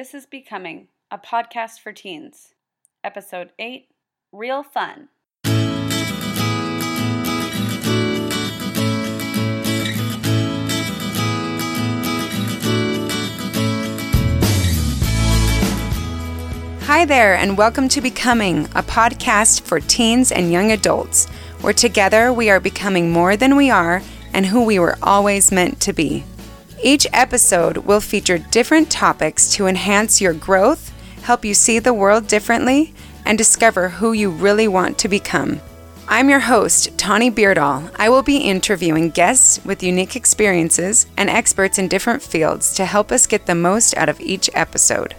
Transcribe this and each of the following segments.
This is Becoming, a podcast for teens. Episode 8 Real Fun. Hi there, and welcome to Becoming, a podcast for teens and young adults, where together we are becoming more than we are and who we were always meant to be. Each episode will feature different topics to enhance your growth, help you see the world differently, and discover who you really want to become. I'm your host, Tawny Beardall. I will be interviewing guests with unique experiences and experts in different fields to help us get the most out of each episode.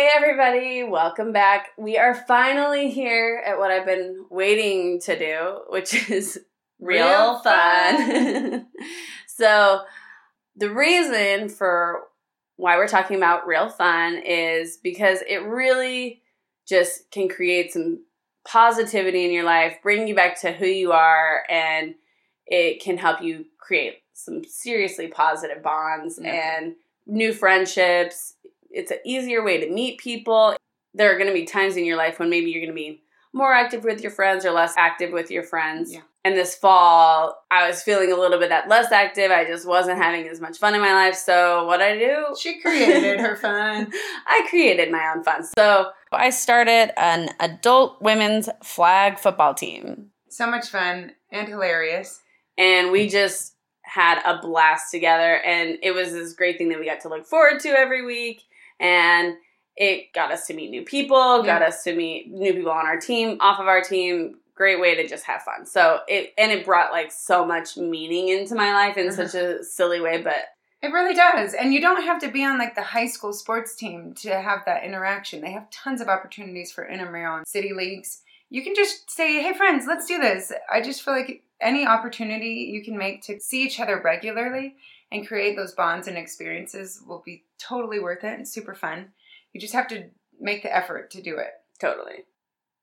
Okay, everybody, welcome back. We are finally here at what I've been waiting to do, which is real, Real fun. so, the reason for why we're talking about real fun is because it really just can create some positivity in your life, bring you back to who you are, and it can help you create some seriously positive bonds Yeah. and new friendships. It's an easier way to meet people. There are going to be times in your life when maybe you're going to be more active with your friends or less active with your friends. Yeah. And this fall, I was feeling a little bit that less active. I just wasn't having as much fun in my life. So, what I do? She created her fun. I created my own fun. So, I started an adult women's flag football team. So much fun and hilarious. And we just had a blast together. And it was this great thing that we got to look forward to every week. And it got us to meet new people, got Yeah. us to meet new people on our team, off of our team. Great way to just have fun. So it and it brought like so much meaning into my life in Mhm. such a silly way, but It really does. And you don't have to be on like the high school sports team to have that interaction. They have tons of opportunities for intramural and city leagues. You can just say, hey, friends, let's do this. I just feel like any opportunity you can make to see each other regularly and create those bonds and experiences will be totally worth it and super fun. You just have to make the effort to do it. totally.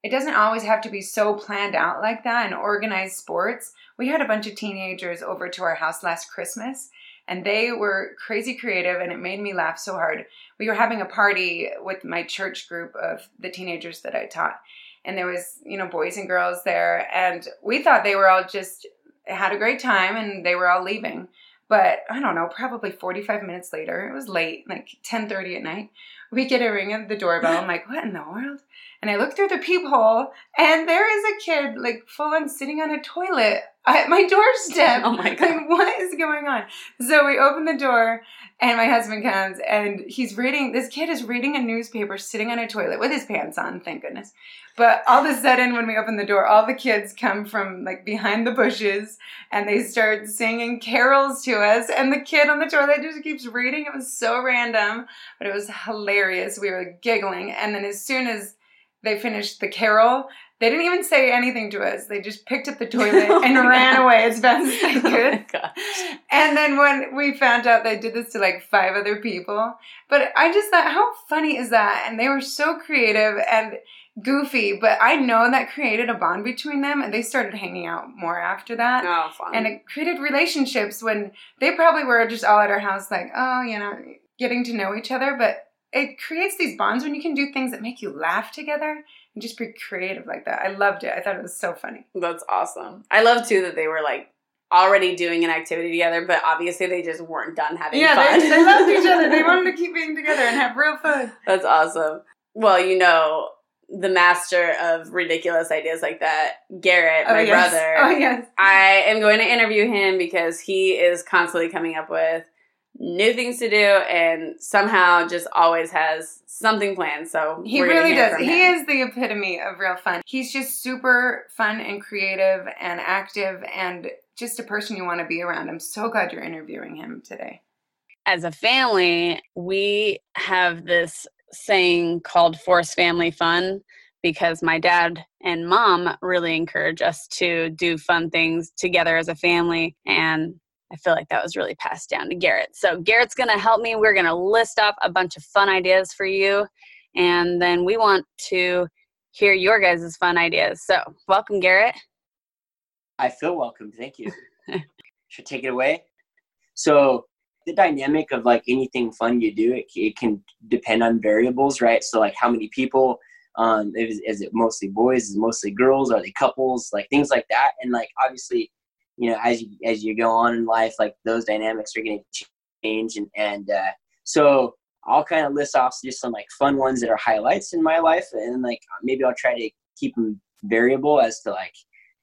it doesn't always have to be so planned out like that and organized sports. We had a bunch of teenagers over to our house last Christmas and they were crazy creative and it made me laugh so hard. We were having a party with my church group of the teenagers that I taught and there was, you know, boys and girls there and we thought they were all just had a great time and they were all leaving. But I don't know, probably 45 minutes later, it was late, like 10:30 at night. We get a ring at the doorbell. I'm like, "What in the world?" And I look through the peephole, and there is a kid, like full on sitting on a toilet at my doorstep. Oh my God. Like, what is going on? So we open the door, and my husband comes, and he's reading. This kid is reading a newspaper, sitting on a toilet with his pants on. Thank goodness. But all of a sudden, when we open the door, all the kids come from like behind the bushes, and they start singing carols to us. And the kid on the toilet just keeps reading. It was so random, but it was hilarious. We were giggling, and then as soon as they finished the carol. They didn't even say anything to us. They just picked up the toilet Oh and ran God. away as fast as they Oh could. gosh. And then when we found out they did this to like five other people, but I just thought, how funny is that? And they were so creative and goofy, but I know that created a bond between them and they started hanging out more after that. Oh, fun. And it created relationships when they probably were just all at our house, like, oh, you know, getting to know each other. But it creates these bonds when you can do things that make you laugh together and just be creative like that. I loved it. I thought it was so funny. That's awesome. I love too that they were like already doing an activity together, but obviously they just weren't done having yeah, fun. they, they loved each other. They wanted to keep being together and have real fun. That's awesome. Well, you know, the master of ridiculous ideas like that, Garrett, oh, my yes. brother. Oh, yes. I am going to interview him because he is constantly coming up with new things to do and somehow just always has something planned. So He really does. He him. is the epitome of real fun. He's just super fun and creative and active and just a person you want to be around. I'm so glad you're interviewing him today. as a family, we have this saying called force family fun because my dad and mom really encourage us to do fun things together as a family. And I feel like that was really passed down to Garrett. So Garrett's going to help me. We're going to list off a bunch of fun ideas for you. And then we want to hear your guys' fun ideas. So welcome, Garrett. I feel welcome. Thank you. Should take it away. So the dynamic of like anything fun you do, it, it can depend on variables, right? So like how many people, um, is, is it mostly boys? Is it mostly girls? Are they couples? Like things like that. And like obviously, you know, as you as you go on in life, like those dynamics are going to change. And and uh, so I'll kind of list off just some like fun ones that are highlights in my life, and like maybe I'll try to keep them variable as to like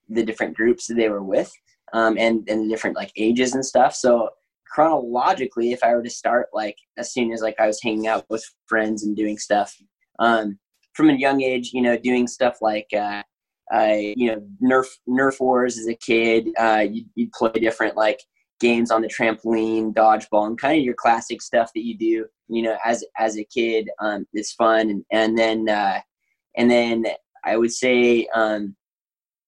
the different groups that they were with, um, and and the different like ages and stuff. So chronologically, if I were to start like as soon as like I was hanging out with friends and doing stuff, um, from a young age, you know, doing stuff like uh, I, you know, Nerf Nerf wars as a kid. Uh, you'd, you'd play different like games on the trampoline, dodgeball, and kind of your classic stuff that you do, you know, as as a kid. Um, it's fun, and and then uh, and then I would say um,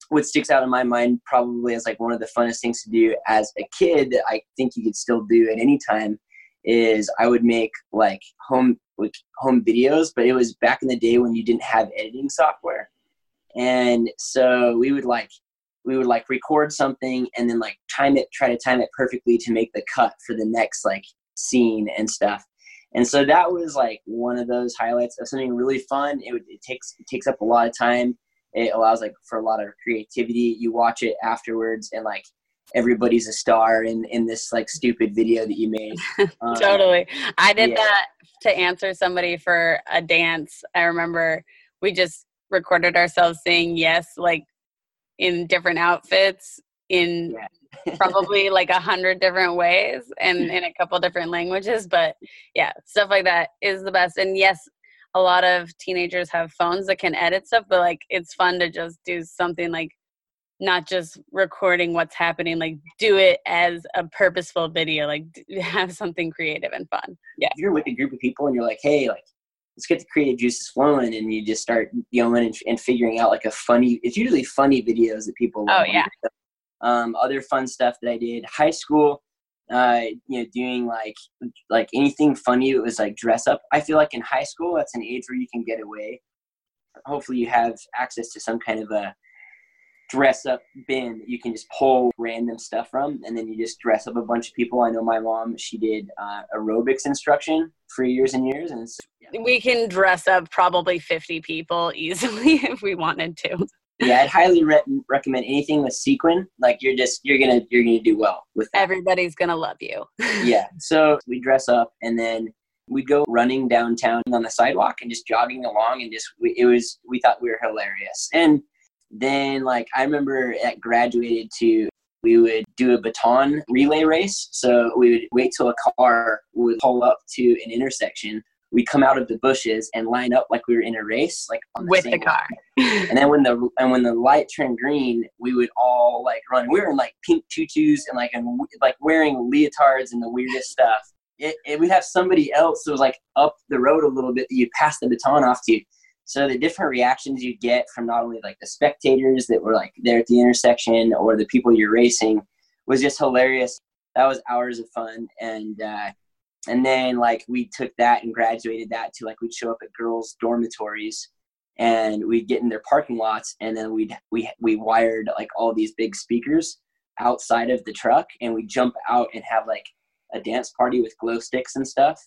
what sticks out in my mind probably as like one of the funnest things to do as a kid that I think you could still do at any time is I would make like home like home videos, but it was back in the day when you didn't have editing software. And so we would like we would like record something and then like time it try to time it perfectly to make the cut for the next like scene and stuff. And so that was like one of those highlights of something really fun. It, would, it takes it takes up a lot of time. It allows like for a lot of creativity. You watch it afterwards and like everybody's a star in in this like stupid video that you made. Um, totally. I did yeah. that to answer somebody for a dance. I remember we just recorded ourselves saying yes like in different outfits in yeah. probably like a hundred different ways and in a couple different languages but yeah stuff like that is the best. And yes a lot of teenagers have phones that can edit stuff but like it's fun to just do something like not just recording what's happening like do it as a purposeful video like have something creative and fun. Yeah. If you're with a group of people and you're like hey like let's get the creative juices flowing and you just start going and, and figuring out like a funny it's usually funny videos that people oh yeah. um, other fun stuff that i did high school uh, you know doing like like anything funny it was like dress up. I feel like in high school that's an age where you can get away. Hopefully you have access to some kind of a dress up bin that you can just pull random stuff from and then you just dress up a bunch of people. I know my mom she did uh, aerobics instruction for years and years and yeah. we can dress up probably 50 people easily if we wanted to. Yeah i'd highly re- recommend anything with sequin. Like you're just you're gonna you're gonna do well with that. everybody's gonna love you. Yeah so we dress up and then we'd go running downtown on the sidewalk and just jogging along and just we, it was we thought we were hilarious. And then like I remember at graduated to we would do a baton relay race. So we would wait till a car would pull up to an intersection. We'd come out of the bushes and line up like we were in a race, like the with the car. and then when the and when the light turned green, we would all like run. We were in like pink tutus and like and like wearing leotards and the weirdest stuff. It, it, we'd have somebody else that was like up the road a little bit that you pass the baton off to. So the different reactions you get from not only like the spectators that were like there at the intersection or the people you're racing was just hilarious. That was hours of fun, and uh, and then like we took that and graduated that to like we'd show up at girls' dormitories and we'd get in their parking lots and then we'd we we wired like all these big speakers outside of the truck and we'd jump out and have like a dance party with glow sticks and stuff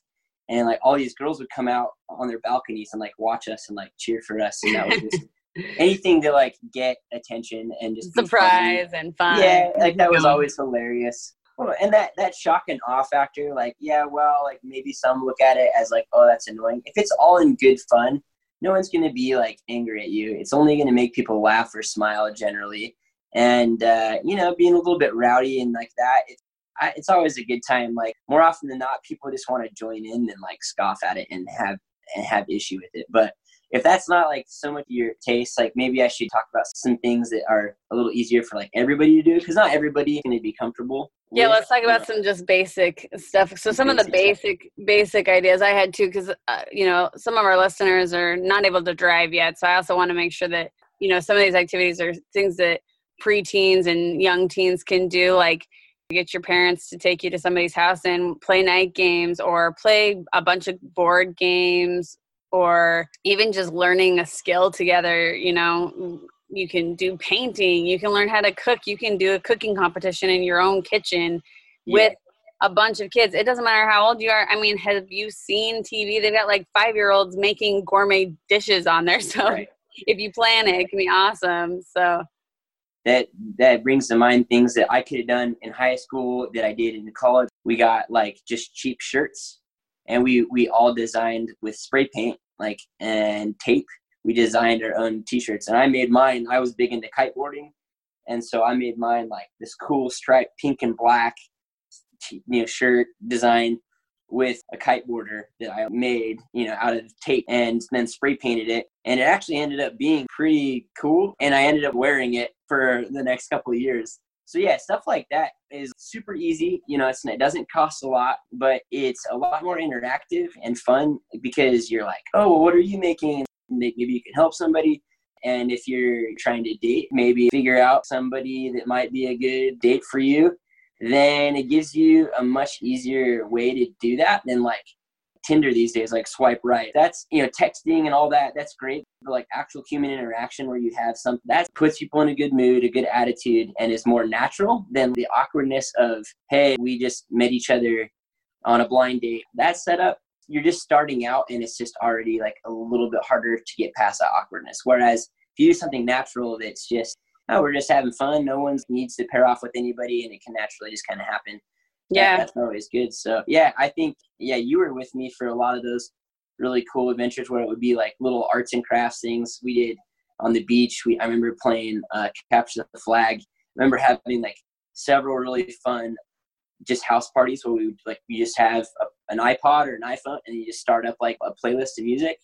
and like all these girls would come out on their balconies and like watch us and like cheer for us and that was just anything to like get attention and just surprise and fun. Yeah like that was always hilarious. And that that shock and awe factor like yeah well like maybe some look at it as like oh that's annoying. If it's all in good fun no one's going to be like angry at you. It's only going to make people laugh or smile generally. And uh, you know being a little bit rowdy and like that it's I, it's always a good time. Like more often than not, people just want to join in and like scoff at it and have and have issue with it. But if that's not like so much your taste, like maybe I should talk about some things that are a little easier for like everybody to do because not everybody is going to be comfortable. Yeah, with, let's talk about some just basic stuff. So some basic of the basic stuff. basic ideas I had too, because uh, you know some of our listeners are not able to drive yet, so I also want to make sure that you know some of these activities are things that preteens and young teens can do, like get your parents to take you to somebody's house and play night games or play a bunch of board games or even just learning a skill together you know you can do painting, you can learn how to cook, you can do a cooking competition in your own kitchen Yeah. with a bunch of kids. It doesn't matter how old you are. I mean, have you seen TV? They've got like five year olds making gourmet dishes on there. So Right. if you plan it, it can be awesome. So that that brings to mind things that I could have done in high school that I did in college. We got like just cheap shirts, and we we all designed with spray paint, like and tape. We designed our own T-shirts, and I made mine. I was big into kiteboarding, and so I made mine like this cool striped pink and black, you know, shirt design with a kiteboarder that I made, you know, out of tape and then spray painted it. And it actually ended up being pretty cool. And I ended up wearing it for the next couple of years. So yeah, stuff like that is super easy. You know, it's, it doesn't cost a lot, but it's a lot more interactive and fun because you're like, oh, well, what are you making? Maybe you can help somebody. And if you're trying to date, maybe figure out somebody that might be a good date for you then it gives you a much easier way to do that than like Tinder these days, like swipe right. That's, you know, texting and all that, that's great. But like actual human interaction where you have something that puts people in a good mood, a good attitude, and is more natural than the awkwardness of, hey, we just met each other on a blind date. That setup, you're just starting out and it's just already like a little bit harder to get past that awkwardness. Whereas if you do something natural that's just oh, we're just having fun. No one needs to pair off with anybody, and it can naturally just kind of happen. That- yeah, that's always good. So yeah, I think yeah, you were with me for a lot of those really cool adventures where it would be like little arts and crafts things we did on the beach. We I remember playing uh, capture the flag. I remember having like several really fun just house parties where we would like we just have a, an iPod or an iPhone and you just start up like a playlist of music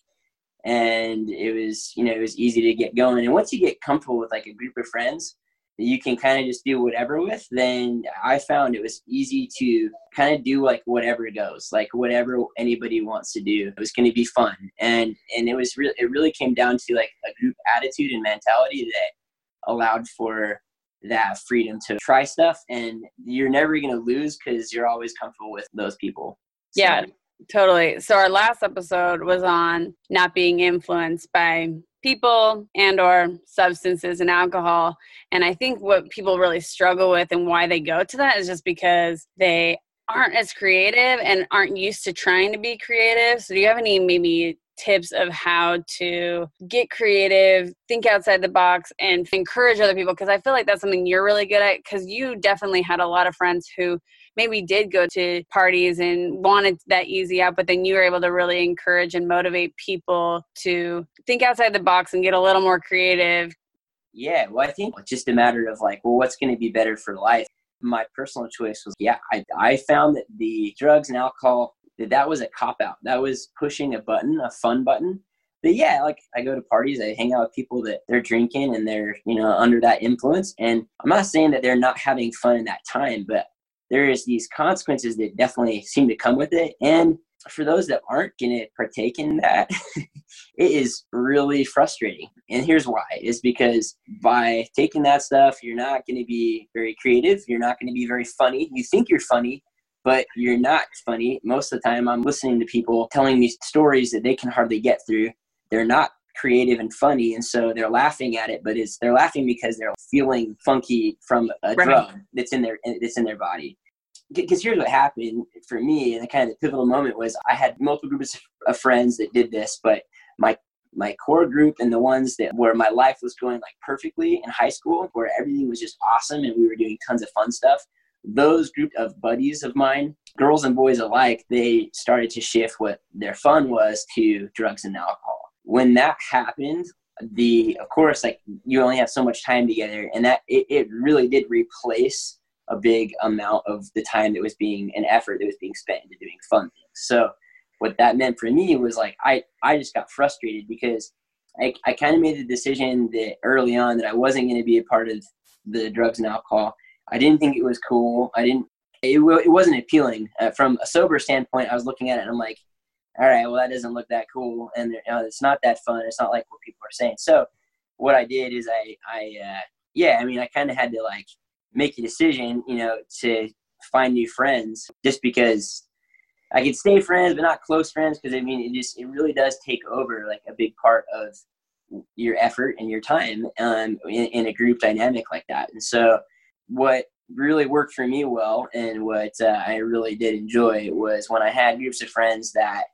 and it was you know it was easy to get going. And once you get comfortable with like a group of friends that you can kind of just do whatever with then i found it was easy to kind of do like whatever goes like whatever anybody wants to do. It was going to be fun. And and it was really it really came down to like a group attitude and mentality that allowed for that freedom to try stuff. And you're never going to lose because you're always comfortable with those people. So- Yeah. Totally. So our last episode was on not being influenced by people and or substances and alcohol. And I think what people really struggle with and why they go to that is just because they aren't as creative and aren't used to trying to be creative. So do you have any maybe tips of how to get creative, think outside the box and encourage other people because I feel like that's something you're really good at cuz you definitely had a lot of friends who maybe did go to parties and wanted that easy out, but then you were able to really encourage and motivate people to think outside the box and get a little more creative. Yeah, well, I think it's just a matter of like, well, what's going to be better for life? My personal choice was, yeah, I, I found that the drugs and alcohol, that that was a cop out. That was pushing a button, a fun button. But yeah, like I go to parties, I hang out with people that they're drinking and they're, you know, under that influence. And I'm not saying that they're not having fun in that time, but there is these consequences that definitely seem to come with it. And for those that aren't going to partake in that, it is really frustrating. And here's why is because by taking that stuff, you're not going to be very creative. You're not going to be very funny. You think you're funny, but you're not funny. Most of the time, I'm listening to people telling me stories that they can hardly get through. They're not creative and funny and so they're laughing at it but it's they're laughing because they're feeling funky from a Right. drug that's in their that's in their body because here's what happened for me and the kind of the pivotal moment was i had multiple groups of friends that did this but my my core group and the ones that where my life was going like perfectly in high school where everything was just awesome and we were doing tons of fun stuff those group of buddies of mine girls and boys alike they started to shift what their fun was to drugs and alcohol when that happened the of course like you only have so much time together and that it, it really did replace a big amount of the time that was being an effort that was being spent into doing fun things. So what that meant for me was like i i just got frustrated because i, I kind of made the decision that early on that i wasn't going to be a part of the drugs and alcohol. I didn't think it was cool. I didn't it, it wasn't appealing. Uh, from a sober standpoint i was looking at it and i'm like all right, well, that doesn't look that cool, and you know, it's not that fun. It's not like what people are saying. So, what I did is I, I, uh, yeah, I mean, I kind of had to like make a decision, you know, to find new friends, just because I could stay friends, but not close friends, because I mean, it just it really does take over like a big part of your effort and your time um, in, in, a group dynamic like that. And so, what really worked for me well and what uh, I really did enjoy was when I had groups of friends that,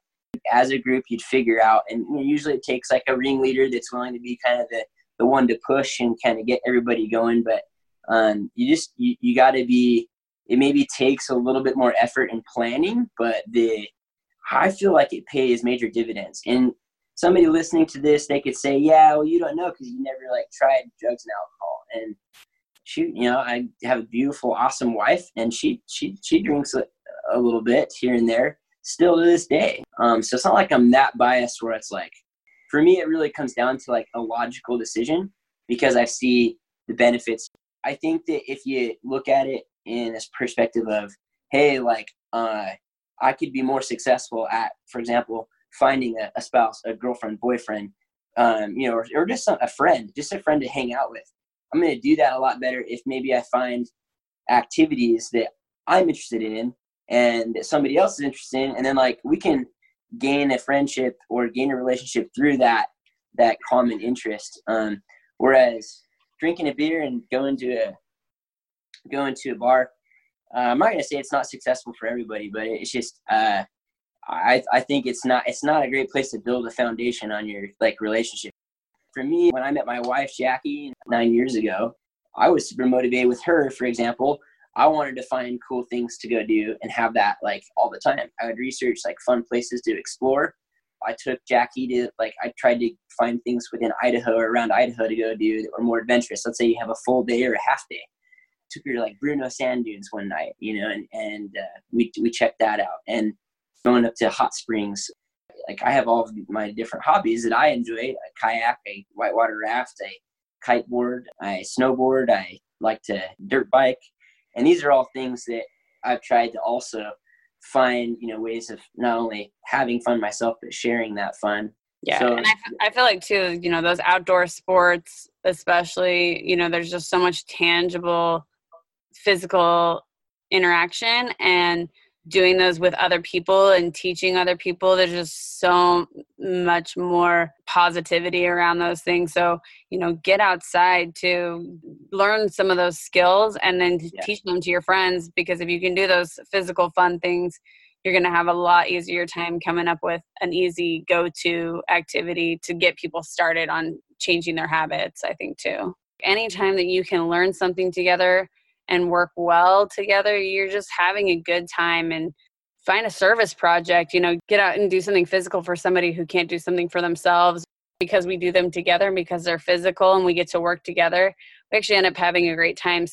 as a group, you'd figure out, and usually it takes like a ringleader that's willing to be kind of the, the one to push and kind of get everybody going. But um, you just you, you got to be. It maybe takes a little bit more effort and planning, but the I feel like it pays major dividends. And somebody listening to this, they could say, "Yeah, well, you don't know because you never like tried drugs and alcohol." And shoot you know, I have a beautiful, awesome wife, and she she she drinks a, a little bit here and there, still to this day. Um, so it's not like I'm that biased where it's like, for me, it really comes down to like a logical decision because I see the benefits. I think that if you look at it in this perspective of, hey, like, uh, I could be more successful at, for example, finding a, a spouse, a girlfriend, boyfriend, um, you know, or, or just a friend, just a friend to hang out with. I'm going to do that a lot better if maybe I find activities that I'm interested in and somebody else is interested in, and then like we can gain a friendship or gain a relationship through that that common interest. Um, whereas drinking a beer and going to a going to a bar, uh, I'm not gonna say it's not successful for everybody, but it's just uh, I I think it's not it's not a great place to build a foundation on your like relationship. For me, when I met my wife Jackie nine years ago, I was super motivated with her. For example, I wanted to find cool things to go do and have that like all the time. I would research like fun places to explore. I took Jackie to like I tried to find things within Idaho or around Idaho to go do that were more adventurous. Let's say you have a full day or a half day. Took her to like Bruneau Sand Dunes one night, you know, and and uh, we we checked that out. And going up to hot springs. Like I have all of my different hobbies that I enjoy: a kayak, a whitewater raft, a kiteboard, I snowboard. I like to dirt bike, and these are all things that I've tried to also find, you know, ways of not only having fun myself but sharing that fun. Yeah, so, and I, I feel like too, you know, those outdoor sports, especially, you know, there's just so much tangible physical interaction and doing those with other people and teaching other people there's just so much more positivity around those things. So you know get outside to learn some of those skills and then teach them to your friends because if you can do those physical fun things you're going to have a lot easier time coming up with an easy go-to activity to get people started on changing their habits i think too. Anytime that you can learn something together and work well together, you're just having a good time and find a service project, you know, get out and do something physical for somebody who can't do something for themselves because we do them together and because they're physical and we get to work together. We actually end up having a great time.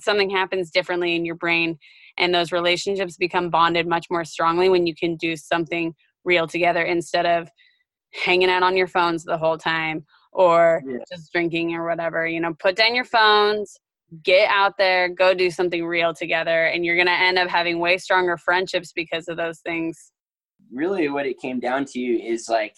Something happens differently in your brain and those relationships become bonded much more strongly when you can do something real together instead of hanging out on your phones the whole time or yeah. just drinking or whatever. You know, put down your phones, get out there, go do something real together, and you're going to end up having way stronger friendships because of those things. Really, what it came down to is like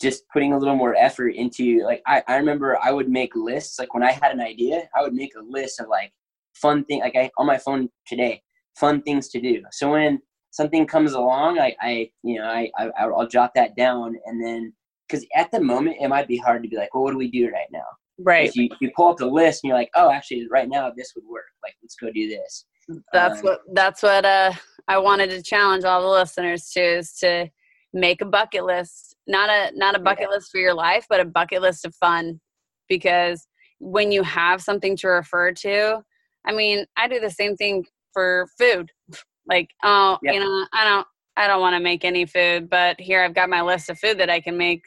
just putting a little more effort into like I, I remember I would make lists like when I had an idea I would make a list of like fun thing like I on my phone today fun things to do so when something comes along I, I you know I, I I'll jot that down and then because at the moment it might be hard to be like well what do we do right now Right. If you, you pull up the list and you're like, oh, actually, right now this would work. Like, let's go do this. That's um, what that's what uh, I wanted to challenge all the listeners to is to make a bucket list. Not a not a bucket yeah. list for your life, but a bucket list of fun. Because when you have something to refer to, I mean, I do the same thing for food. Like, oh, yeah. you know, I don't I don't want to make any food, but here I've got my list of food that I can make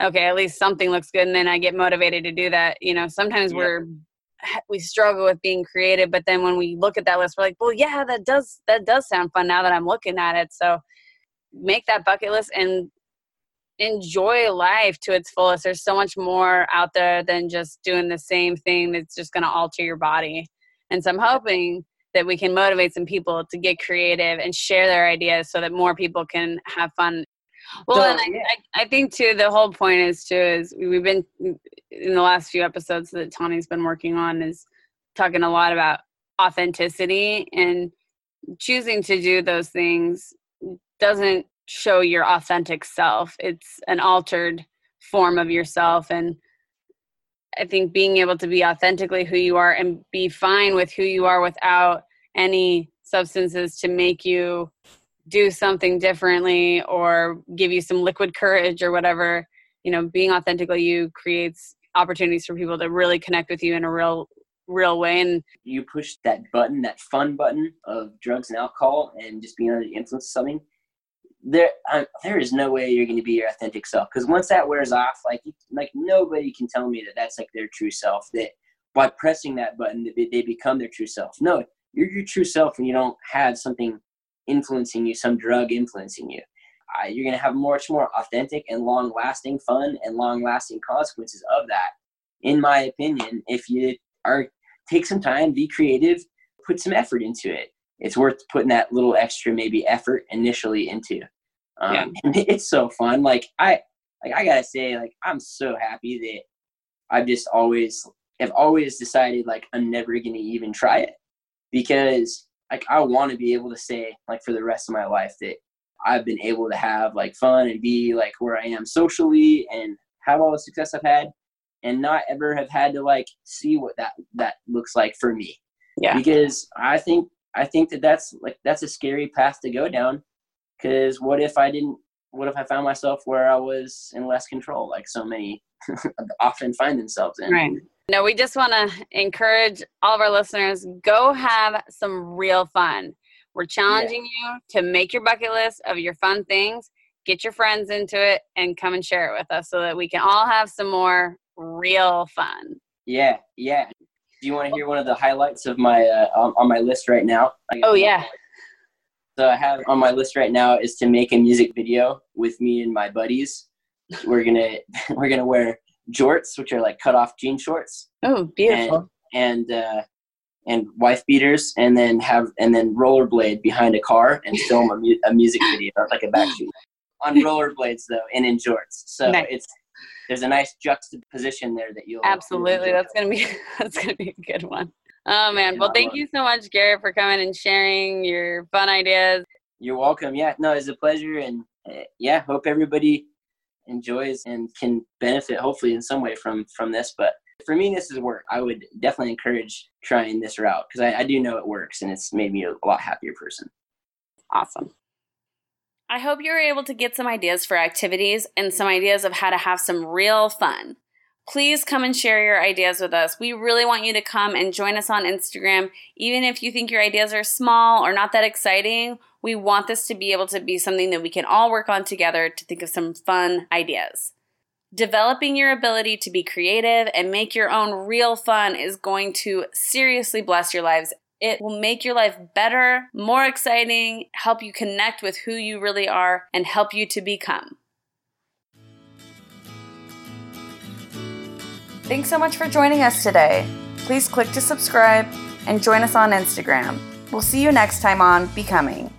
okay, at least something looks good, and then I get motivated to do that. You know, sometimes yeah. we're we struggle with being creative, but then when we look at that list, we're like, well, yeah, that does that does sound fun now that I'm looking at it. So make that bucket list and enjoy life to its fullest. There's so much more out there than just doing the same thing that's just going to alter your body. And so I'm hoping that we can motivate some people to get creative and share their ideas so that more people can have fun well, so, and I, yeah. I, I, think too the whole point is too is we've been in the last few episodes that Tawny's been working on is talking a lot about authenticity and choosing to do those things doesn't show your authentic self. It's an altered form of yourself and I think being able to be authentically who you are and be fine with who you are without any substances to make you do something differently or give you some liquid courage or whatever, you know, being authentically you creates opportunities for people to really connect with you in a real real way. And you push that button that fun button of drugs and alcohol and just being under the influence of something there there is no way you're going to be your authentic self. Because once that wears off like like nobody can tell me that that's like their true self that by pressing that button they, they become their true self. No you're your true self when you don't have something influencing you some drug influencing you uh, you're going to have much more authentic and long lasting fun and long lasting consequences of that in my opinion if you are take some time be creative put some effort into it it's worth putting that little extra maybe effort initially into. Um, yeah. it's so fun. Like I, like I gotta say, like I'm so happy that I've just always have always decided like I'm never gonna even try it because like I want to be able to say like for the rest of my life that I've been able to have like fun and be like where I am socially and have all the success I've had and not ever have had to like see what that that looks like for me. Yeah. Because I think I think that that's like that's a scary path to go down because what if I didn't what if I found myself where I was in less control like so many often find themselves in right no we just want to encourage all of our listeners go have some real fun we're challenging yeah. you to make your bucket list of your fun things get your friends into it and come and share it with us so that we can all have some more real fun yeah yeah do you want to hear one of the highlights of my uh, on, on my list right now? Oh yeah. So I have on my list right now is to make a music video with me and my buddies. We're gonna we're gonna wear jorts, which are like cut off jean shorts. Oh, beautiful. And and, uh, and wife beaters, and then have and then rollerblade behind a car and film a, mu- a music video like a backstreet on rollerblades though, and in jorts. So nice. it's there's a nice juxtaposition there that you'll absolutely. That's gonna be that's gonna be a good one. Oh man. Well, thank you so much, Garrett, for coming and sharing your fun ideas. You're welcome. Yeah, no, it's a pleasure, and uh, yeah, hope everybody enjoys and can benefit hopefully in some way from from this. But for me, this is work. I would definitely encourage trying this route because I, I do know it works, and it's made me a lot happier person. Awesome. I hope you're able to get some ideas for activities and some ideas of how to have some real fun. Please come and share your ideas with us. We really want you to come and join us on Instagram. Even if you think your ideas are small or not that exciting, we want this to be able to be something that we can all work on together to think of some fun ideas. Developing your ability to be creative and make your own real fun is going to seriously bless your lives it will make your life better, more exciting, help you connect with who you really are, and help you to become. Thanks so much for joining us today. Please click to subscribe and join us on Instagram. We'll see you next time on Becoming.